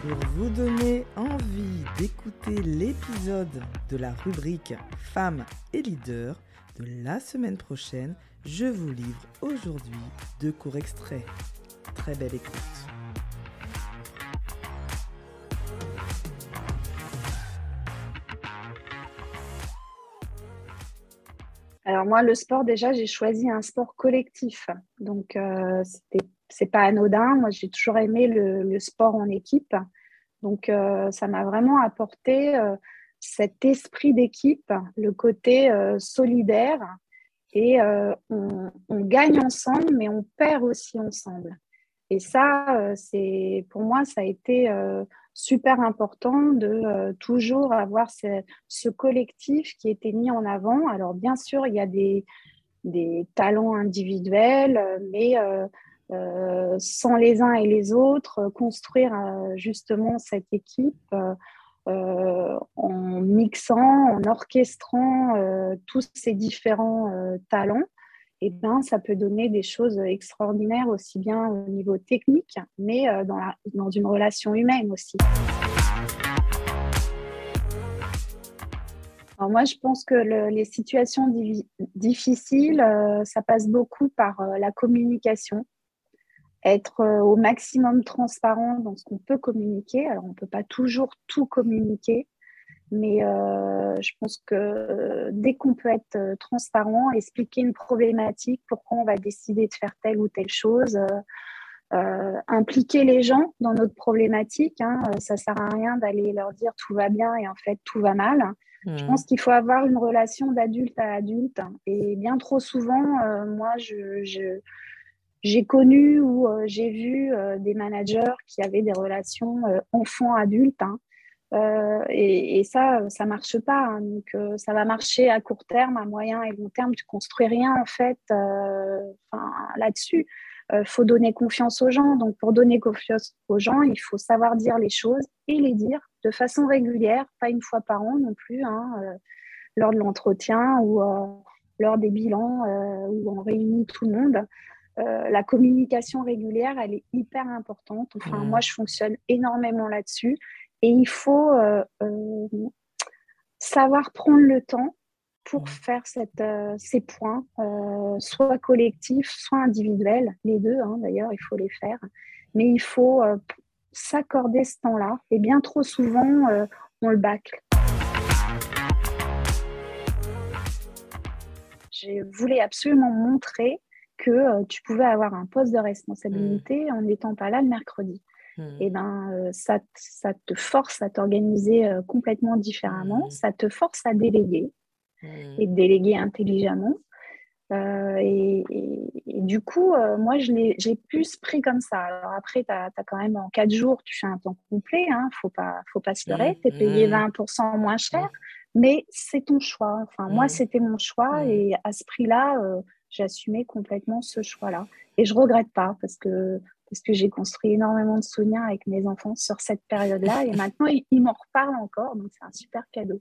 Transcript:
Pour vous donner envie d'écouter l'épisode de la rubrique Femmes et leaders de la semaine prochaine, je vous livre aujourd'hui deux courts extraits. Très belle écoute. Alors moi, le sport, déjà, j'ai choisi un sport collectif. Donc, euh, c'était c'est pas anodin. Moi, j'ai toujours aimé le, sport en équipe. Donc, euh, ça m'a vraiment apporté euh, cet esprit d'équipe, le côté euh, solidaire. Et on, gagne ensemble, mais on perd aussi ensemble. Et ça, c'est pour moi, ça a été super important de toujours avoir ce, collectif qui était mis en avant. Alors, bien sûr, il y a des talents individuels, mais euh, sans les uns et les autres, euh, construire euh, justement cette équipe en mixant, en orchestrant tous ces différents talents. Et eh ben, ça peut donner des choses extraordinaires aussi bien au niveau technique, mais dans, dans une relation humaine aussi. Moi, je pense que les situations difficiles, ça passe beaucoup par la communication être euh, au maximum transparent dans ce qu'on peut communiquer. Alors, on ne peut pas toujours tout communiquer, mais euh, je pense que euh, dès qu'on peut être transparent, expliquer une problématique, pourquoi on va décider de faire telle ou telle chose, impliquer les gens dans notre problématique, hein, ça ne sert à rien d'aller leur dire tout va bien et en fait tout va mal. Je mmh. pense qu'il faut avoir une relation d'adulte à adulte. Et bien trop souvent, moi, je, je j'ai connu ou euh, j'ai vu euh, des managers qui avaient des relations euh, enfants-adultes. Hein. Et, et, ça, ça marche pas. Hein. Donc, ça va marcher à court terme, à moyen et long terme. Tu construis rien en fait là-dessus. Il faut donner confiance aux gens. Donc, pour donner confiance aux gens, il faut savoir dire les choses et les dire de façon régulière, pas une fois par an non plus, hein, lors de l'entretien ou lors des bilans où on réunit tout le monde. Euh, la communication régulière, elle est hyper importante. Enfin, mmh. moi, je fonctionne énormément là-dessus. Et il faut euh, euh, savoir prendre le temps pour mmh. faire cette, ces points, soit collectifs, soit individuels, les deux hein, d'ailleurs, il faut les faire. Mais il faut s'accorder ce temps-là. Et bien trop souvent, on le bâcle. Je voulais absolument montrer que euh, tu pouvais avoir un poste de responsabilité mmh. en n'étant pas là le mercredi. Mmh. Et eh ben, euh, ça, ça, te force à t'organiser euh, complètement différemment, mmh. ça te force à déléguer et déléguer intelligemment. et, du coup, moi, j'ai plus pris comme ça. Alors après, tu as, quand même en quatre jours, tu fais un temps complet, il hein, ne faut pas, faut pas se leurrer, tu es payé 20% moins cher, mais c'est ton choix. Enfin, moi, c'était mon choix et à ce prix-là, assumé complètement ce choix-là. Et je regrette pas parce que, parce que j'ai construit énormément de souvenirs avec mes enfants sur cette période-là. Et maintenant, ils, m'en reparlent encore. Donc, c'est un super cadeau.